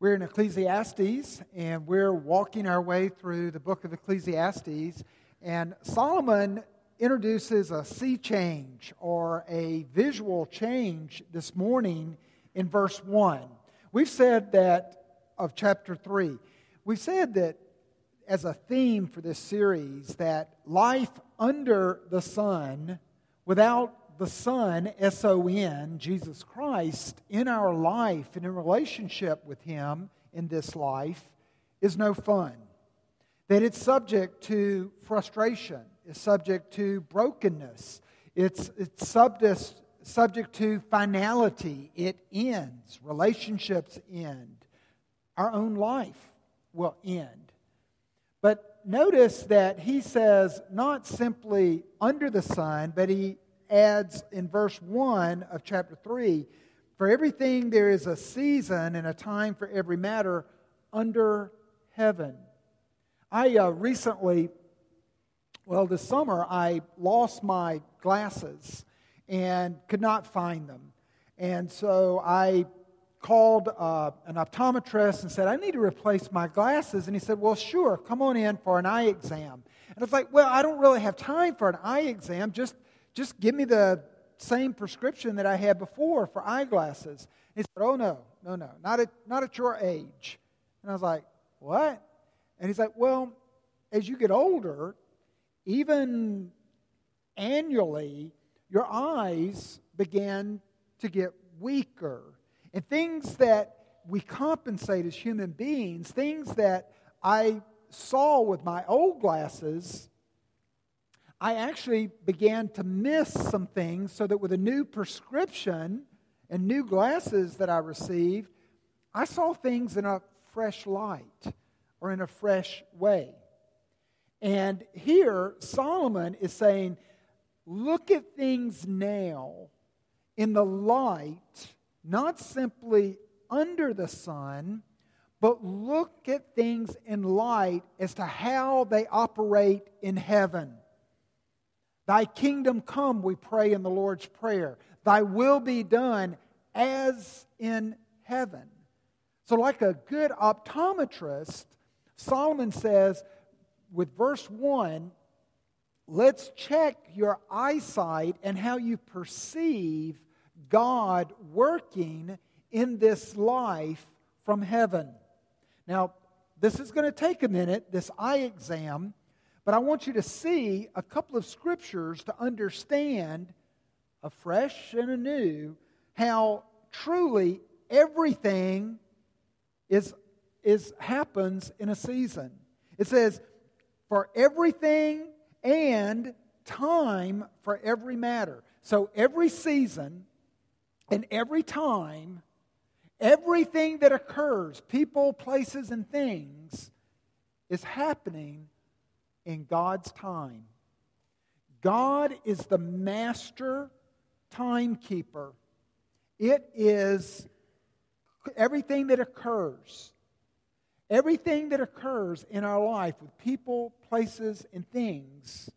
We're in Ecclesiastes, and we're walking our way through the book of Ecclesiastes. And Solomon introduces a sea change or a visual change this morning in verse 1. We've said that of chapter 3. We've said that as a theme for this series that life under the sun without the Son, S O N, Jesus Christ, in our life and in relationship with Him in this life is no fun. That it's subject to frustration, it's subject to brokenness, it's, it's subject, subject to finality. It ends, relationships end, our own life will end. But notice that he says not simply under the sun, but he adds in verse 1 of chapter 3 For everything there is a season and a time for every matter under heaven. I uh, recently, well, this summer, I lost my glasses and could not find them. And so I called uh, an optometrist and said, I need to replace my glasses. And he said, Well, sure, come on in for an eye exam. And I was like, Well, I don't really have time for an eye exam. Just just give me the same prescription that I had before for eyeglasses. He said, Oh, no, no, no, not at, not at your age. And I was like, What? And he's like, Well, as you get older, even annually, your eyes begin to get weaker. And things that we compensate as human beings, things that I saw with my old glasses, I actually began to miss some things so that with a new prescription and new glasses that I received, I saw things in a fresh light or in a fresh way. And here, Solomon is saying, look at things now in the light, not simply under the sun, but look at things in light as to how they operate in heaven. Thy kingdom come, we pray in the Lord's Prayer. Thy will be done as in heaven. So, like a good optometrist, Solomon says with verse 1 let's check your eyesight and how you perceive God working in this life from heaven. Now, this is going to take a minute, this eye exam, but I want you to see a couple of scriptures to understand afresh and anew how truly everything is, is happens in a season. It says, for everything and time for every matter. So every season and every time, everything that occurs, people, places, and things, is happening in God's time. God is the master timekeeper. It is everything that occurs. Everything that occurs in our life with people, places, and things,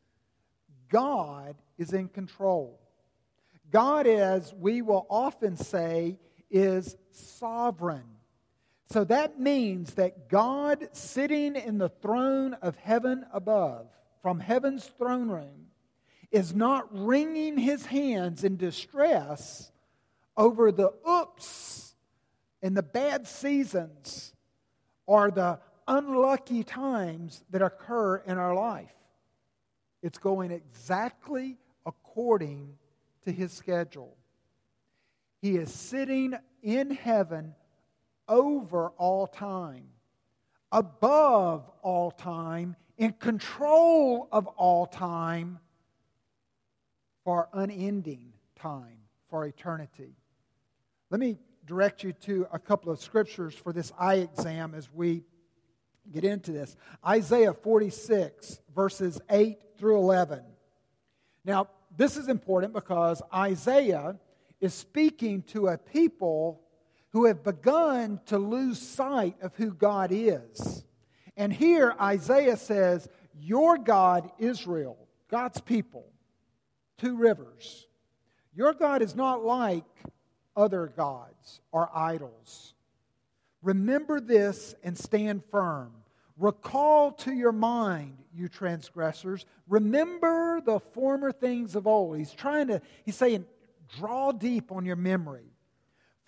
God is in control. God, as we will often say, is sovereign. So that means that God, sitting in the throne of heaven above, from heaven's throne room, is not wringing his hands in distress over the oops and the bad seasons or the unlucky times that occur in our life. It's going exactly according to his schedule. He is sitting in heaven over all time, above all time, in control of all time, for unending time, for eternity. Let me direct you to a couple of scriptures for this eye exam as we get into this. Isaiah 46, verses 8 through 11. Now, this is important because Isaiah is speaking to a people who have begun to lose sight of who God is. And here Isaiah says, Your God, Israel, God's people, two rivers. Your God is not like other gods or idols. Remember this and stand firm. Recall to your mind, you transgressors. Remember the former things of old. He's trying to, he's saying, draw deep on your memory.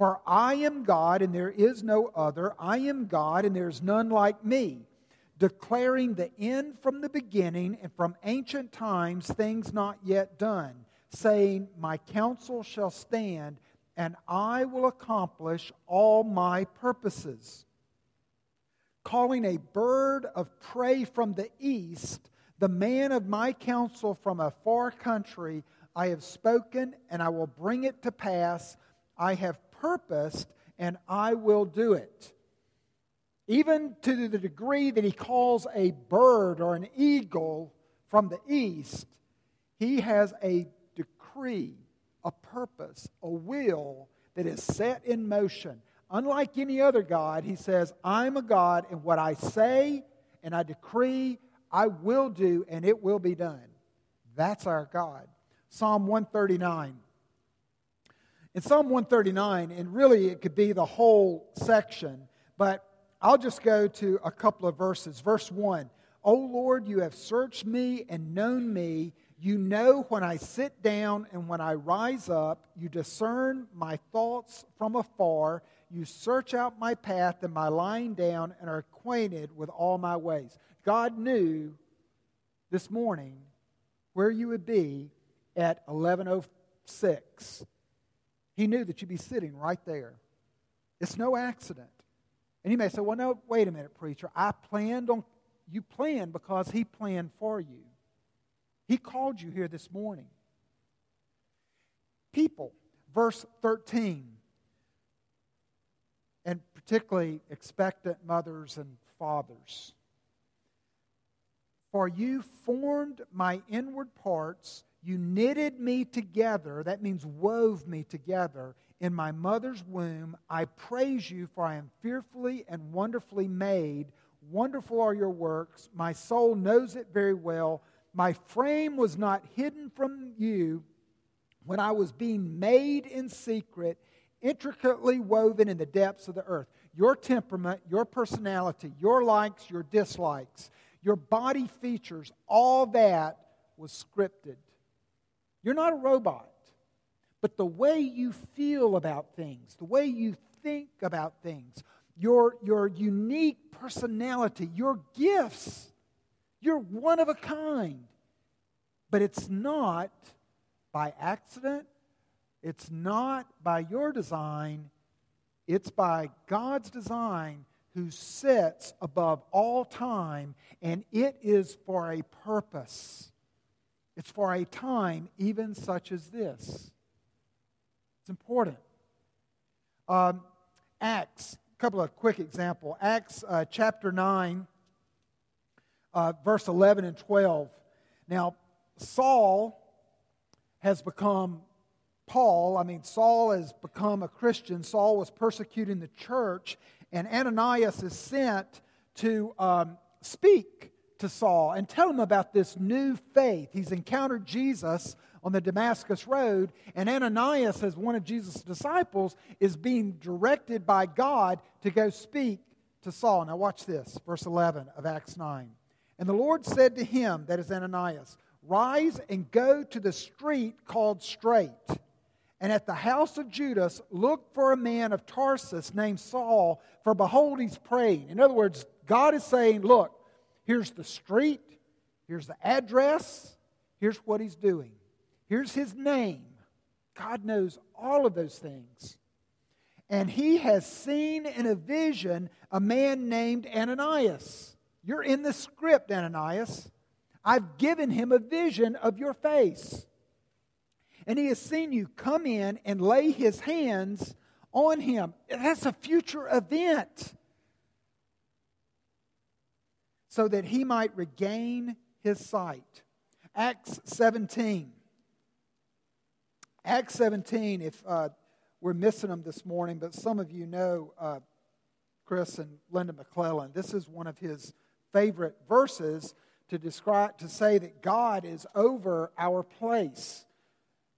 For I am God and there is no other. I am God and there is none like me, declaring the end from the beginning and from ancient times things not yet done, saying, My counsel shall stand and I will accomplish all my purposes. Calling a bird of prey from the east, the man of my counsel from a far country, I have spoken and I will bring it to pass. I have purposed and I will do it. Even to the degree that he calls a bird or an eagle from the east, he has a decree a purpose, a will that is set in motion. Unlike any other God, he says, I'm a God, and what I say and I decree, I will do, and it will be done. That's our God. Psalm 139. In Psalm 139, and really it could be the whole section, but I'll just go to a couple of verses. Verse 1 O Lord, you have searched me and known me. You know when I sit down and when I rise up. You discern my thoughts from afar. You search out my path and my lying down and are acquainted with all my ways. God knew this morning where you would be at 1106. He knew that you'd be sitting right there. It's no accident. And you may say, well, no, wait a minute, preacher. I planned on, you planned because he planned for you. He called you here this morning. People, verse 13, and particularly expectant mothers and fathers. For you formed my inward parts, you knitted me together, that means wove me together in my mother's womb. I praise you, for I am fearfully and wonderfully made. Wonderful are your works. My soul knows it very well. My frame was not hidden from you when I was being made in secret, intricately woven in the depths of the earth. Your temperament, your personality, your likes, your dislikes, your body features, all that was scripted. You're not a robot, but the way you feel about things, the way you think about things, your, your unique personality, your gifts, you're one of a kind. But it's not by accident, it's not by your design, it's by God's design who sits above all time, and it is for a purpose. It's for a time even such as this. It's important. Um, Acts, a couple of quick examples. Acts uh, chapter 9, uh, verse 11 and 12. Now, Saul has become Paul. I mean, Saul has become a Christian. Saul was persecuting the church, and Ananias is sent to um, speak to Saul and tell him about this new faith. He's encountered Jesus on the Damascus Road, and Ananias, as one of Jesus' disciples, is being directed by God to go speak to Saul. Now, watch this, verse 11 of Acts 9. And the Lord said to him, that is Ananias, Rise and go to the street called Straight, and at the house of Judas, look for a man of Tarsus named Saul, for behold, he's praying. In other words, God is saying, Look, here's the street, here's the address, here's what he's doing, here's his name. God knows all of those things. And he has seen in a vision a man named Ananias. You're in the script, Ananias. I've given him a vision of your face. And he has seen you come in and lay his hands on him. That's a future event. So that he might regain his sight. Acts 17. Acts 17, if uh, we're missing them this morning, but some of you know uh, Chris and Linda McClellan. This is one of his favorite verses to describe to say that God is over our place.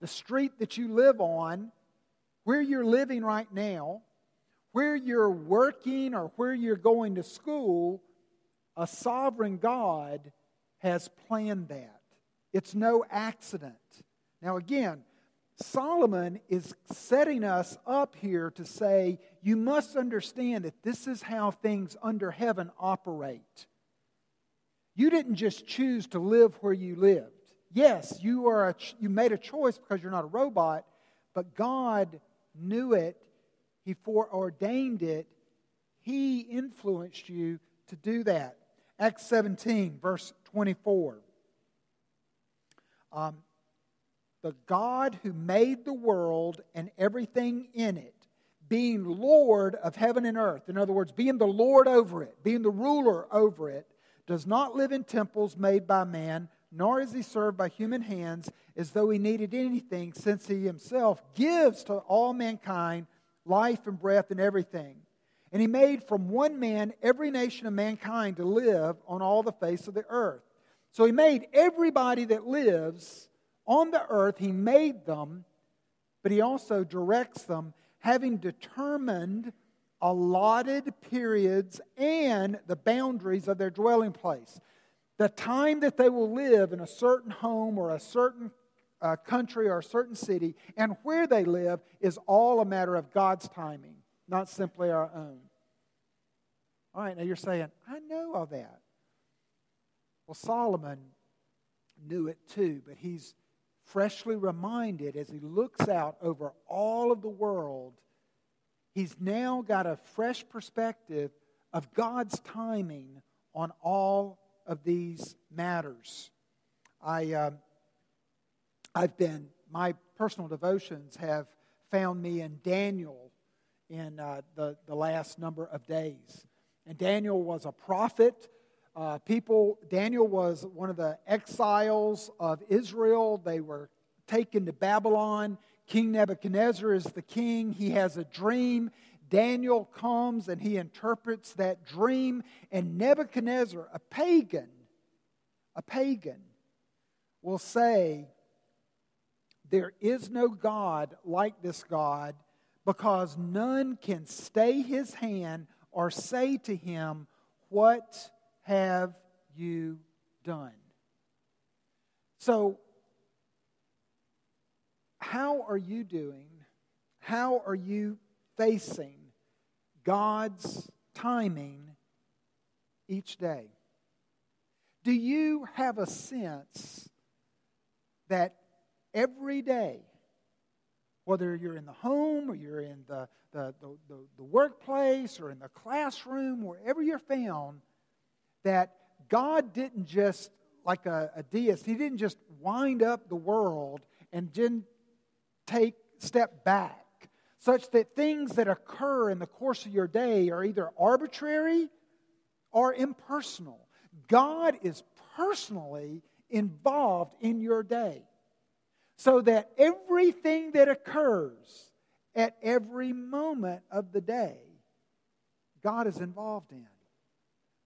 The street that you live on, where you're living right now, where you're working or where you're going to school, a sovereign God has planned that. It's no accident. Now, again, Solomon is setting us up here to say, you must understand that this is how things under heaven operate. You didn't just choose to live where you lived. Yes, you, are a, you made a choice because you're not a robot, but God knew it, He foreordained it, He influenced you to do that. Acts 17, verse 24. Um, the God who made the world and everything in it, being Lord of heaven and earth, in other words, being the Lord over it, being the ruler over it, does not live in temples made by man, nor is he served by human hands as though he needed anything, since he himself gives to all mankind life and breath and everything. And he made from one man every nation of mankind to live on all the face of the earth. So he made everybody that lives on the earth, he made them, but he also directs them, having determined allotted periods and the boundaries of their dwelling place. The time that they will live in a certain home or a certain uh, country or a certain city and where they live is all a matter of God's timing, not simply our own. All right, now you're saying, I know all that. Well, Solomon knew it too, but he's freshly reminded as he looks out over all of the world he's now got a fresh perspective of God's timing on all of these matters. I, uh, I've been, my personal devotions have found me in Daniel in uh, the, the last number of days. And Daniel was a prophet. Uh, people, Daniel was one of the exiles of Israel. They were taken to Babylon. King Nebuchadnezzar is the king. He has a dream. Daniel comes and he interprets that dream. And Nebuchadnezzar, a pagan, a pagan, will say, There is no God like this God because none can stay his hand or say to him, What have you done? So how are you doing? How are you facing God's timing each day? Do you have a sense that every day, whether you're in the home or you're in the, the, the, the, the workplace or in the classroom, wherever you're found, that God didn't just, like a, a deist, He didn't just wind up the world and didn't take step back such that things that occur in the course of your day are either arbitrary or impersonal. God is personally involved in your day. So that everything that occurs at every moment of the day, God is involved in.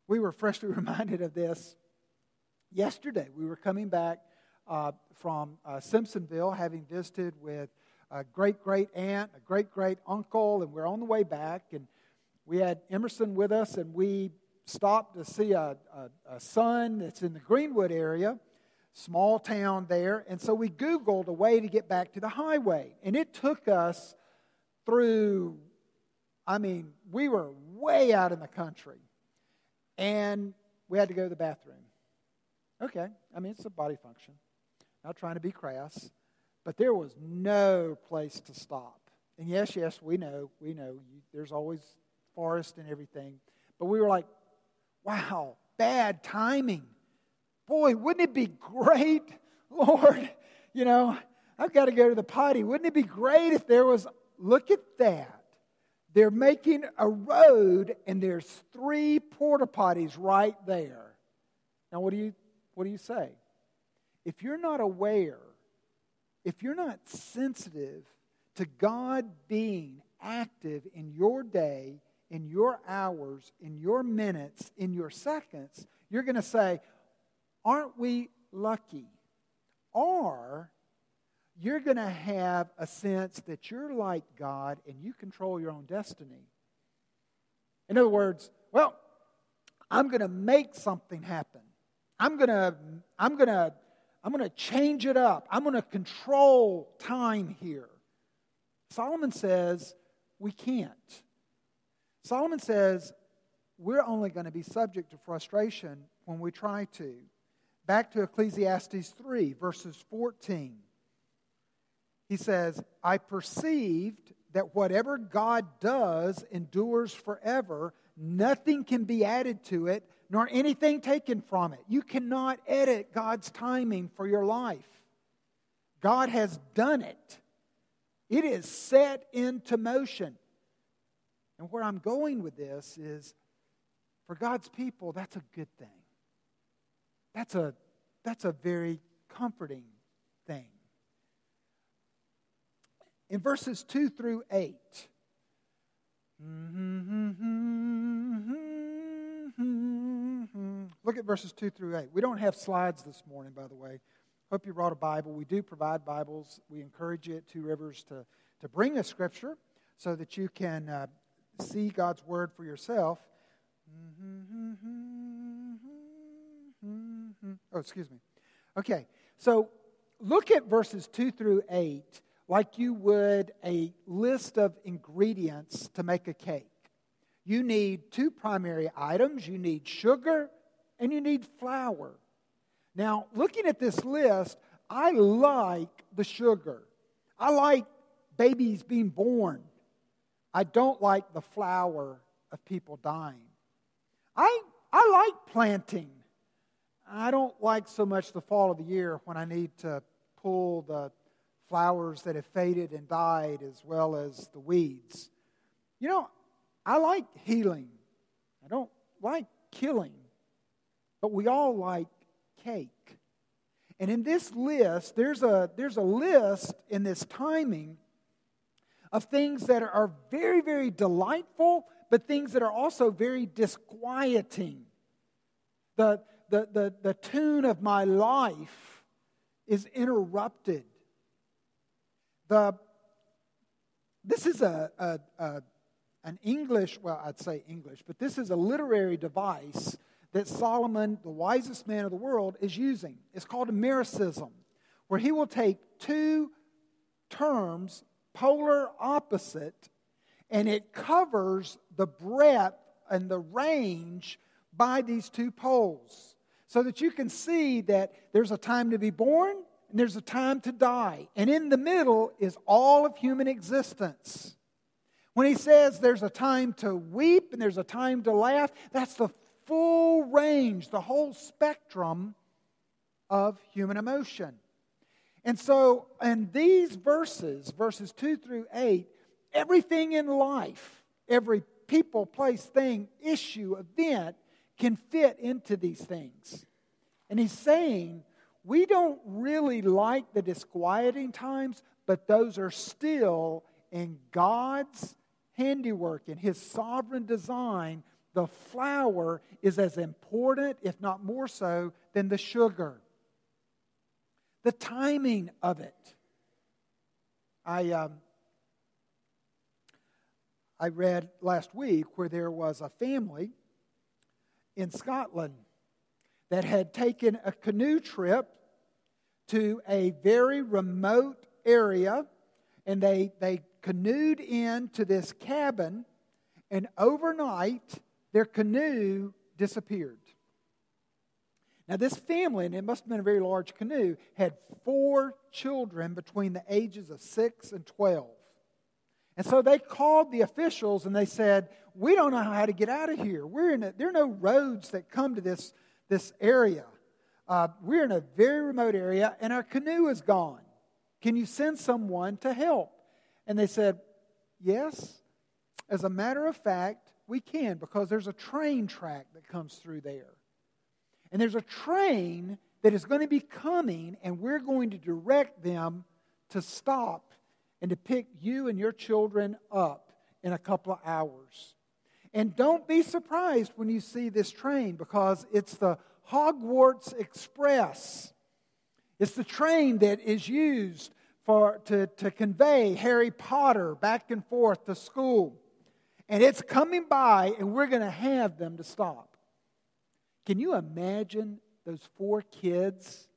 We were freshly reminded of this yesterday. We were coming back uh, from uh, Simpsonville, having visited with a great great aunt, a great great uncle, and we're on the way back. And we had Emerson with us, and we stopped to see a, a, a son that's in the Greenwood area, small town there. And so we Googled a way to get back to the highway. And it took us through, I mean, we were way out in the country. And we had to go to the bathroom. Okay, I mean, it's a body function not trying to be crass, but there was no place to stop. And yes, yes, we know, we know, you, there's always forest and everything. But we were like, wow, bad timing. Boy, wouldn't it be great, Lord? You know, I've got to go to the potty. Wouldn't it be great if there was, look at that. They're making a road and there's three porta potties right there. Now, what do you, what do you say? if you're not aware, if you're not sensitive to God being active in your day, in your hours, in your minutes, in your seconds, you're going to say, Aren't we lucky? Or you're going to have a sense that you're like God and you control your own destiny. In other words, well, I'm going to make something happen. I'm going to I'm going to I'm going to change it up. I'm going to control time here. Solomon says we can't. Solomon says we're only going to be subject to frustration when we try to. Back to Ecclesiastes 3, verses 14. He says, I perceived that whatever God does endures forever. Nothing can be added to it, nor anything taken from it. You cannot edit God's timing for your life. God has done it, it is set into motion. And where I'm going with this is for God's people, that's a good thing. That's a, that's a very comforting thing. In verses 2 through 8, look at verses 2 through 8. We don't have slides this morning, by the way. Hope you brought a Bible. We do provide Bibles. We encourage you at Two Rivers to, to bring a scripture so that you can uh, see God's Word for yourself. Mm-hmm. Oh, excuse me. Okay, so look at verses 2 through 8 like you would a list of ingredients to make a cake. You need two primary items you need sugar and you need flour. Now, looking at this list, I like the sugar. I like babies being born. I don't like the flour of people dying. I, I like planting. I don't like so much the fall of the year when I need to pull the flowers that have faded and died as well as the weeds. You know, I like healing. I don't like killing. But we all like cake. And in this list, there's a, there's a list in this timing of things that are very, very delightful, but things that are also very disquieting. The, the, the, the tune of my life is interrupted. The, this is a, a, a, an English, well, I'd say English, but this is a literary device that Solomon, the wisest man of the world, is using. It's called a merism, where he will take two terms polar opposite, and it covers the breadth and the range by these two poles. So that you can see that there's a time to be born and there's a time to die. And in the middle is all of human existence. When he says there's a time to weep and there's a time to laugh, that's the full range, the whole spectrum of human emotion. And so, in these verses, verses 2 through 8, everything in life, every people, place, thing, issue, event can fit into these things. And he's saying, we don't really like the disquieting times, but those are still in God's handiwork, in his sovereign design. The flour is as important, if not more so, than the sugar the timing of it. I, um, I read last week where there was a family in Scotland that had taken a canoe trip to a very remote area and they, they canoed into this cabin and overnight their canoe disappeared now, this family, and it must have been a very large canoe, had four children between the ages of 6 and 12. And so they called the officials and they said, We don't know how to get out of here. We're in a, there are no roads that come to this, this area. Uh, we're in a very remote area and our canoe is gone. Can you send someone to help? And they said, Yes. As a matter of fact, we can because there's a train track that comes through there. And there's a train that is going to be coming, and we're going to direct them to stop and to pick you and your children up in a couple of hours. And don't be surprised when you see this train because it's the Hogwarts Express. It's the train that is used for, to, to convey Harry Potter back and forth to school. and it's coming by, and we're going to have them to stop. Can you imagine those four kids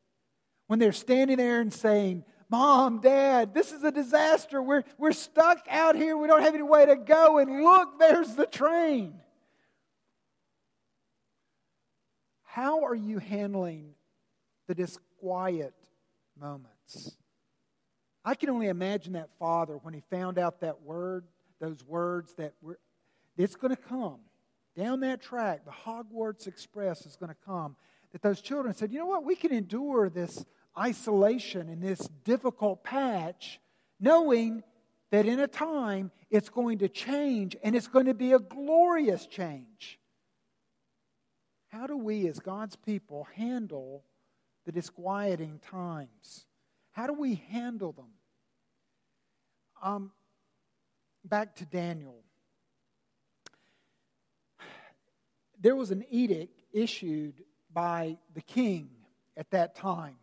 when they're standing there and saying, Mom, Dad, this is a disaster. We're, we're stuck out here. We don't have any way to go. And look, there's the train. How are you handling the disquiet moments? I can only imagine that father when he found out that word, those words that were, it's going to come down that track. The Hogwarts Express is going to come. That those children said, you know what, we can endure this isolation in this difficult patch, knowing that in a time it's going to change and it's going to be a glorious change. How do we, as God's people, handle the disquieting times? How do we handle them? Um, back to Daniel. There was an edict issued by the king at that time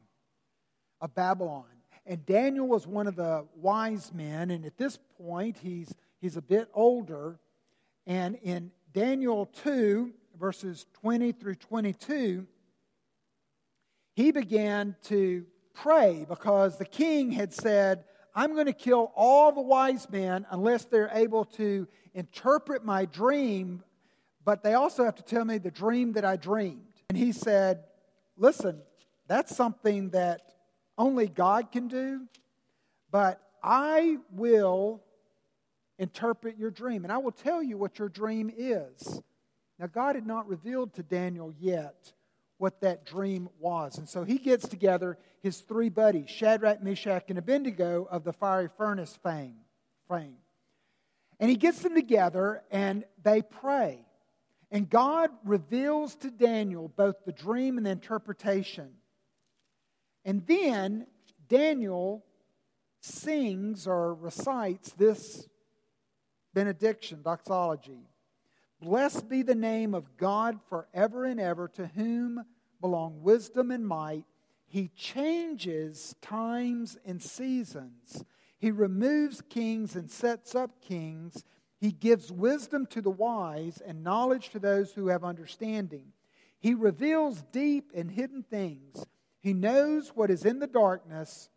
of Babylon. And Daniel was one of the wise men, and at this point, he's, he's a bit older. And in Daniel 2, verses 20 through 22, he began to pray because the king had said, I'm going to kill all the wise men unless they're able to interpret my dream, but they also have to tell me the dream that I dreamed. And he said, Listen, that's something that only God can do, but I will interpret your dream and I will tell you what your dream is. Now, God had not revealed to Daniel yet what that dream was. And so he gets together his three buddies, Shadrach, Meshach, and Abednego of the fiery furnace fame. fame. And he gets them together and they pray. And God reveals to Daniel both the dream and the interpretation. And then Daniel sings or recites this benediction, doxology. Blessed be the name of God forever and ever, to whom belong wisdom and might. He changes times and seasons. He removes kings and sets up kings. He gives wisdom to the wise and knowledge to those who have understanding. He reveals deep and hidden things. He knows what is in the darkness,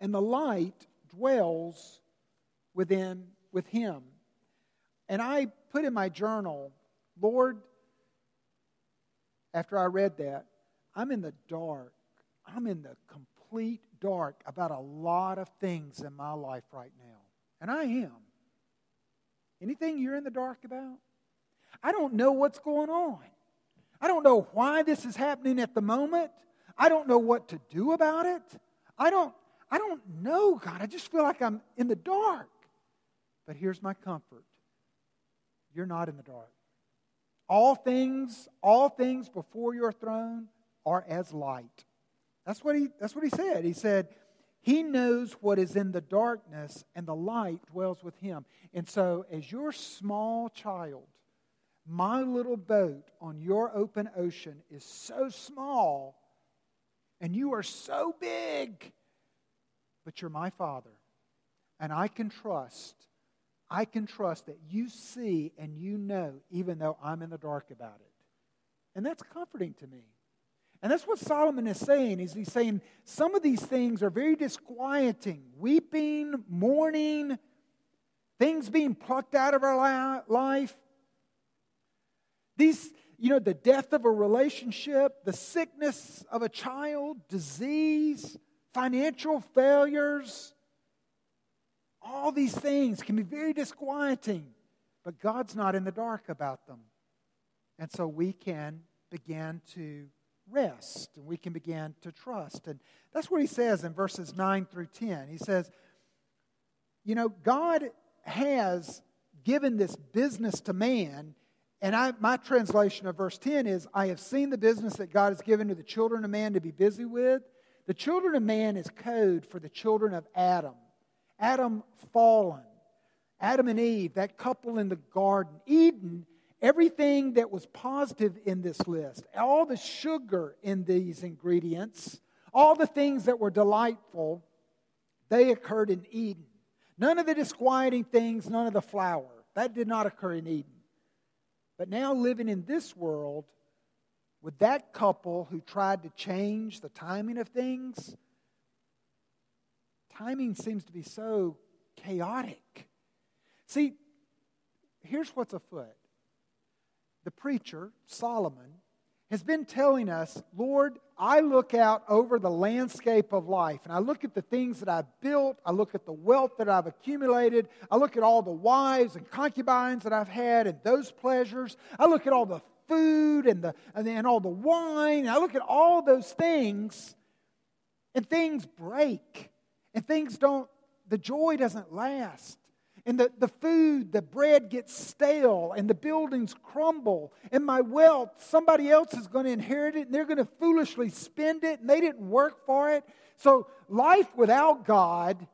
and the light dwells within with him. And I put in my journal, Lord, after I read that, I'm in the dark. I'm in the complete dark about a lot of things in my life right now. And I am. Anything you're in the dark about? I don't know what's going on. I don't know why this is happening at the moment. I don't know what to do about it. I don't I don't know, God. I just feel like I'm in the dark. But here's my comfort. You're not in the dark. All things, all things before your throne are as light. That's what he, that's what he said. He said, He knows what is in the darkness, and the light dwells with him. And so, as your small child, my little boat on your open ocean is so small, and you are so big, but you're my father. And I can trust I can trust that you see and you know, even though I'm in the dark about it. And that's comforting to me. And that's what Solomon is saying. Is he's saying some of these things are very disquieting. Weeping, mourning, things being plucked out of our life. These, you know, the death of a relationship, the sickness of a child, disease, financial failures, all these things can be very disquieting, but God's not in the dark about them. And so we can begin to rest and we can begin to trust. And that's what he says in verses 9 through 10. He says, You know, God has given this business to man. And I, my translation of verse 10 is I have seen the business that God has given to the children of man to be busy with. The children of man is code for the children of Adam. Adam fallen. Adam and Eve, that couple in the garden. Eden, everything that was positive in this list, all the sugar in these ingredients, all the things that were delightful, they occurred in Eden. None of the disquieting things, none of the flour. That did not occur in Eden. But now, living in this world, with that couple who tried to change the timing of things, timing seems to be so chaotic. See, here's what's afoot. The preacher, Solomon, has been telling us, Lord, I look out over the landscape of life and I look at the things that I've built. I look at the wealth that I've accumulated. I look at all the wives and concubines that I've had and those pleasures. I look at all the food and, the, and, and all the wine. I look at all those things and things break and things don't, the joy doesn't last and the, the food, the bread gets stale, and the buildings crumble, and my wealth, somebody else is going to inherit it, and they're going to foolishly spend it, and they didn't work for it. So life without God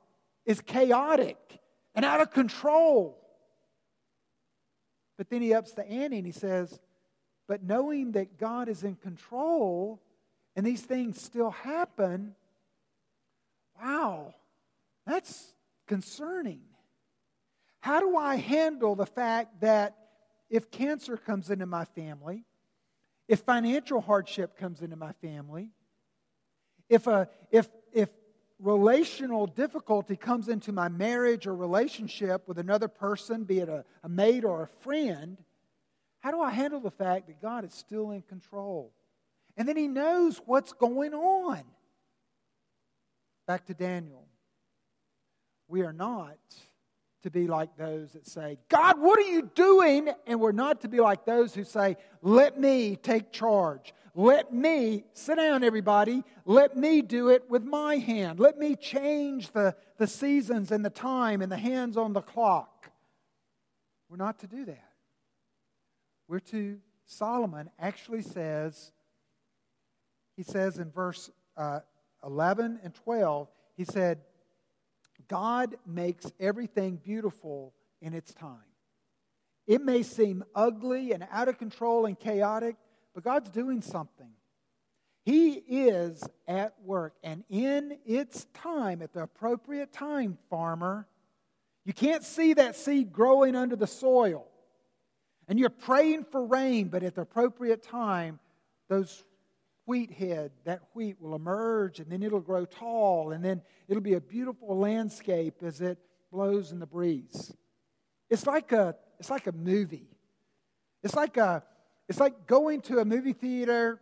is chaotic and out of control. But then he ups the ante and he says, But knowing that God is in control and these things still happen, wow, that's concerning. How do I handle the fact that if cancer comes into my family, if financial hardship comes into my family, if, a, if, if relational difficulty comes into my marriage or relationship with another person, be it a, a mate or a friend, how do I handle the fact that God is still in control? And then He knows what's going on. Back to Daniel. We are not to be like those that say, God, what are you doing? And we're not to be like those who say, Let me take charge. Let me, sit down, everybody. Let me do it with my hand. Let me change the, the seasons and the time and the hands on the clock. We're not to do that. We're to, Solomon actually says, he says in verse uh, 11 and 12, he said, God makes everything beautiful in its time. It may seem ugly and out of control and chaotic, but God's doing something. He is at work, and in its time, at the appropriate time, farmer, you can't see that seed growing under the soil. And you're praying for rain, but at the appropriate time, those wheat head, that wheat will emerge and then it'll grow tall and then it'll be a beautiful landscape as it blows in the breeze. It's like a, it's like a movie. It's like, a, it's like going to a movie theater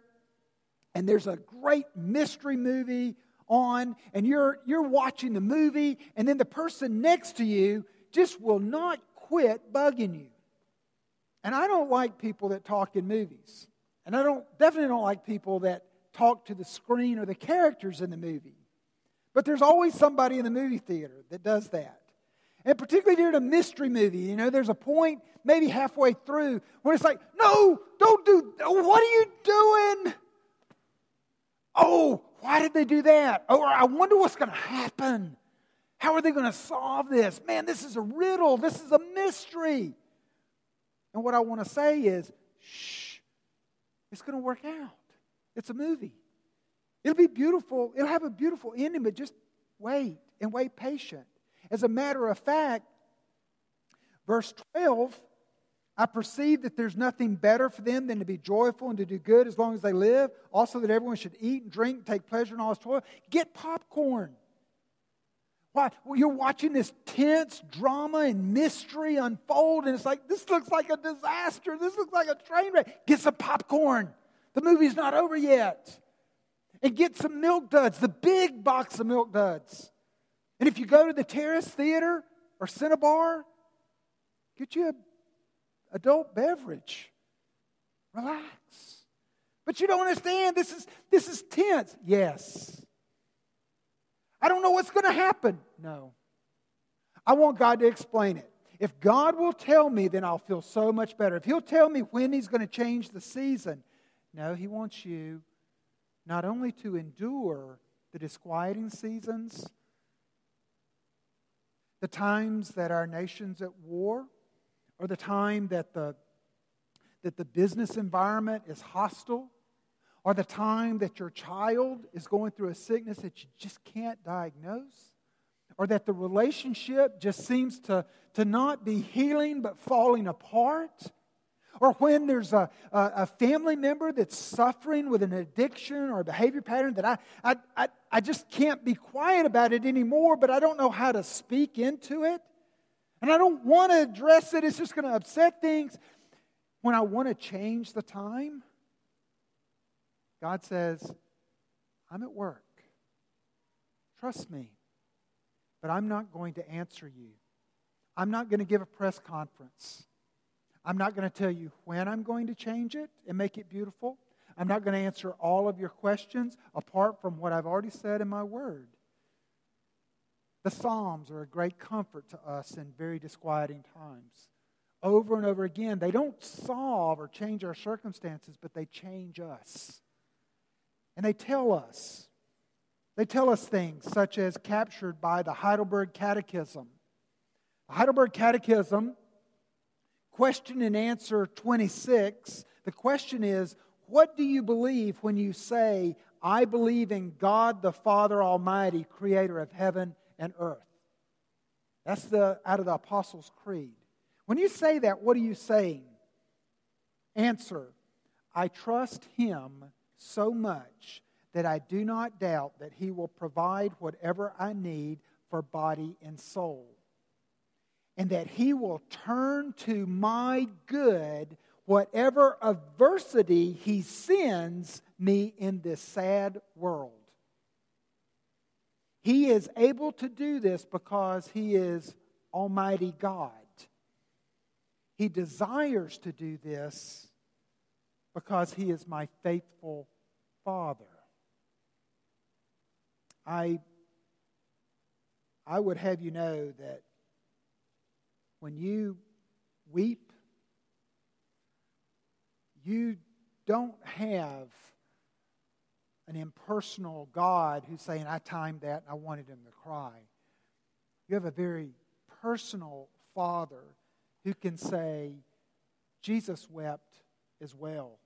and there's a great mystery movie on and you're, you're watching the movie and then the person next to you just will not quit bugging you. And I don't like people that talk in movies. And I don't definitely don't like people that talk to the screen or the characters in the movie. But there's always somebody in the movie theater that does that. And particularly during a mystery movie, you know, there's a point maybe halfway through where it's like, no, don't do, what are you doing? Oh, why did they do that? Oh, I wonder what's going to happen. How are they going to solve this? Man, this is a riddle. This is a mystery. And what I want to say is, shh it's going to work out. It's a movie. It'll be beautiful. It'll have a beautiful ending, but just wait and wait patient. As a matter of fact, verse 12, I perceive that there's nothing better for them than to be joyful and to do good as long as they live. Also, that everyone should eat and drink take pleasure in all his toil. Get popcorn. Why? Well, you're watching this tense drama and mystery unfold, and it's like, this looks like a disaster. This looks like a train wreck. Get some popcorn. The movie's not over yet. And get some milk duds, the big box of milk duds. And if you go to the Terrace Theater or Cinebarre, get you an adult beverage. Relax. But you don't understand. This is, this is tense. Yes. I don't know what's going to happen. No. I want God to explain it. If God will tell me, then I'll feel so much better. If He'll tell me when He's going to change the season, no, He wants you not only to endure the disquieting seasons, the times that our nation's at war, or the time that the, that the business environment is hostile, or the time that your child is going through a sickness that you just can't diagnose, or that the relationship just seems to, to not be healing but falling apart, or when there's a, a, a, family member that's suffering with an addiction or a behavior pattern that I, I, I, I just can't be quiet about it anymore, but I don't know how to speak into it. And I don't want to address it, it's just going to upset things. When I want to change the time, God says, I'm at work. Trust me. But I'm not going to answer you. I'm not going to give a press conference. I'm not going to tell you when I'm going to change it and make it beautiful. I'm not going to answer all of your questions apart from what I've already said in my word. The Psalms are a great comfort to us in very disquieting times. Over and over again, they don't solve or change our circumstances, but they change us. And they tell us. They tell us things such as captured by the Heidelberg Catechism. The Heidelberg Catechism, question and answer 26, the question is What do you believe when you say, I believe in God the Father Almighty, creator of heaven and earth? That's the, out of the Apostles' Creed. When you say that, what are you saying? Answer I trust Him so much that I do not doubt that He will provide whatever I need for body and soul, and that He will turn to my good whatever adversity He sends me in this sad world. He is able to do this because He is Almighty God. He desires to do this because He is my faithful Father. I, I would have you know that when you weep, you don't have an impersonal God who's saying, I timed that and I wanted him to cry. You have a very personal Father who can say, Jesus wept as well.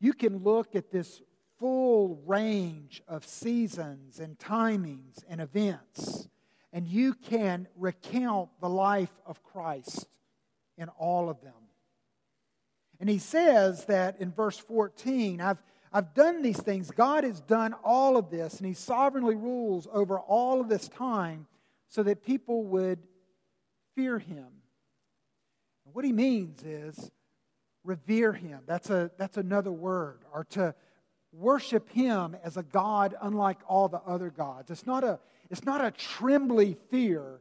You can look at this full range of seasons and timings and events, and you can recount the life of Christ in all of them. And he says that in verse 14, I've, I've done these things. God has done all of this, and he sovereignly rules over all of this time so that people would fear him. And what he means is revere him. That's, a, that's another word. Or to worship him as a God unlike all the other gods. It's not a, it's not a trembly fear,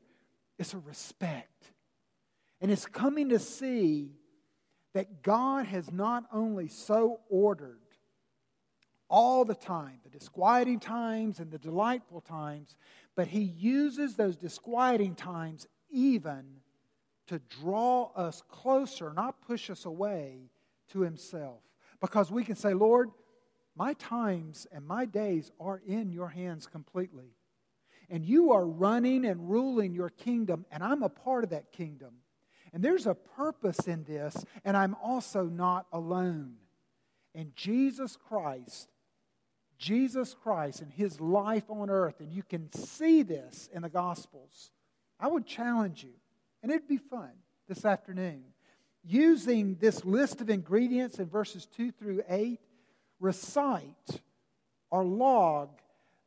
it's a respect. And it's coming to see that God has not only so ordered all the time, the disquieting times and the delightful times, but He uses those disquieting times even to draw us closer, not push us away to Himself. Because we can say, Lord, my times and my days are in your hands completely. And you are running and ruling your kingdom, and I'm a part of that kingdom. And there's a purpose in this, and I'm also not alone. And Jesus Christ, Jesus Christ and his life on earth, and you can see this in the Gospels. I would challenge you and it'd be fun this afternoon. Using this list of ingredients in verses 2 through 8, recite or log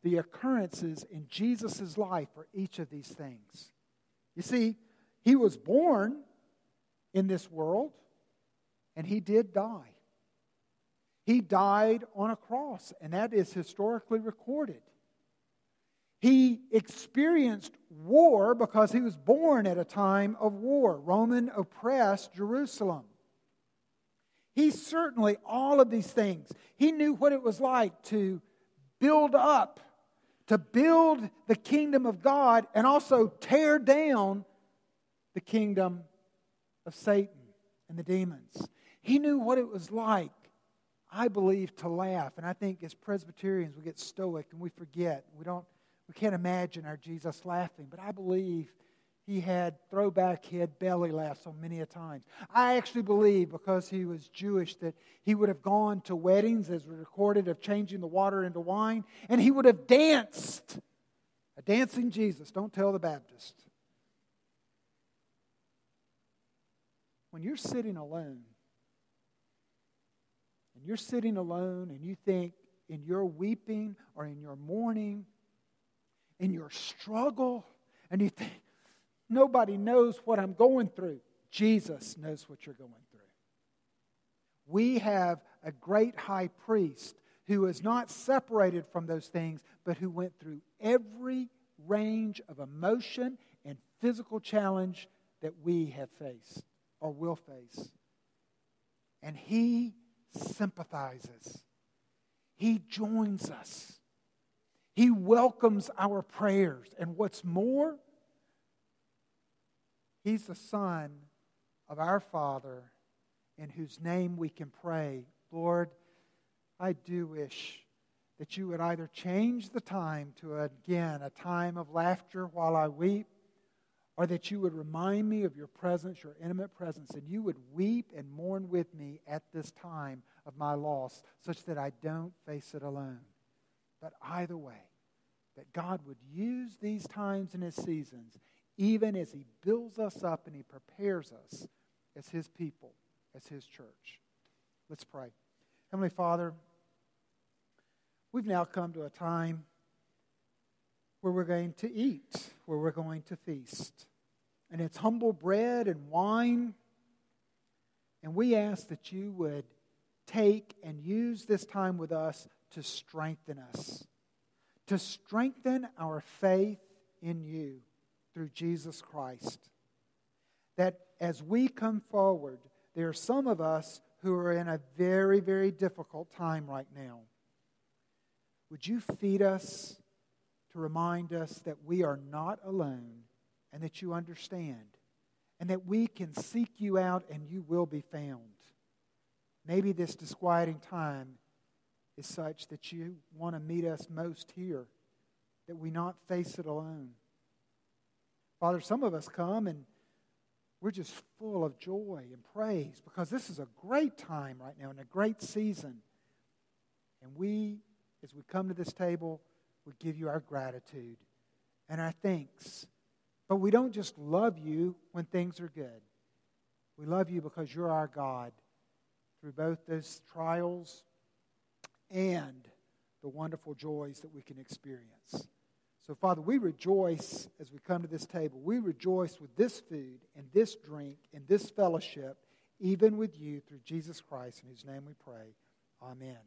the occurrences in Jesus' life for each of these things. You see, he was born in this world and he did die. He died on a cross, and that is historically recorded. He experienced war because he was born at a time of war. Roman oppressed Jerusalem. He certainly, all of these things, he knew what it was like to build up, to build the kingdom of God, and also tear down the kingdom of Satan and the demons. He knew what it was like, I believe, to laugh. And I think as Presbyterians, we get stoic and we forget. We don't we can't imagine our Jesus laughing, but I believe he had throwback head belly laughs on many a times. I actually believe because he was Jewish that he would have gone to weddings, as recorded, of changing the water into wine, and he would have danced A dancing Jesus, don't tell the Baptist. When you're sitting alone, and you're sitting alone and you think in your weeping or in your mourning, in your struggle, and you think, nobody knows what I'm going through. Jesus knows what you're going through. We have a great high priest who is not separated from those things, but who went through every range of emotion and physical challenge that we have faced or will face. And he sympathizes, he joins us, he welcomes our prayers. And what's more, he's the Son of our Father in whose name we can pray. Lord, I do wish that you would either change the time to, again, a time of laughter while I weep, or that you would remind me of your presence, your intimate presence, and you would weep and mourn with me at this time of my loss, such that I don't face it alone. But either way, that God would use these times and his seasons, even as he builds us up and he prepares us as his people, as his church. Let's pray. Heavenly Father, We've now come to a time where we're going to eat, where we're going to feast. And it's humble bread and wine. And we ask that you would take and use this time with us to strengthen us, to strengthen our faith in you through Jesus Christ. That as we come forward, there are some of us who are in a very, very difficult time right now. Would you feed us to remind us that we are not alone and that you understand and that we can seek you out and you will be found? Maybe this disquieting time is such that you want to meet us most here, that we not face it alone. Father, some of us come and we're just full of joy and praise because this is a great time right now and a great season. And we as we come to this table, we give you our gratitude and our thanks. But we don't just love you when things are good. We love you because you're our God through both those trials and the wonderful joys that we can experience. So, Father, we rejoice as we come to this table. We rejoice with this food and this drink and this fellowship, even with you through Jesus Christ, in whose name we pray. Amen.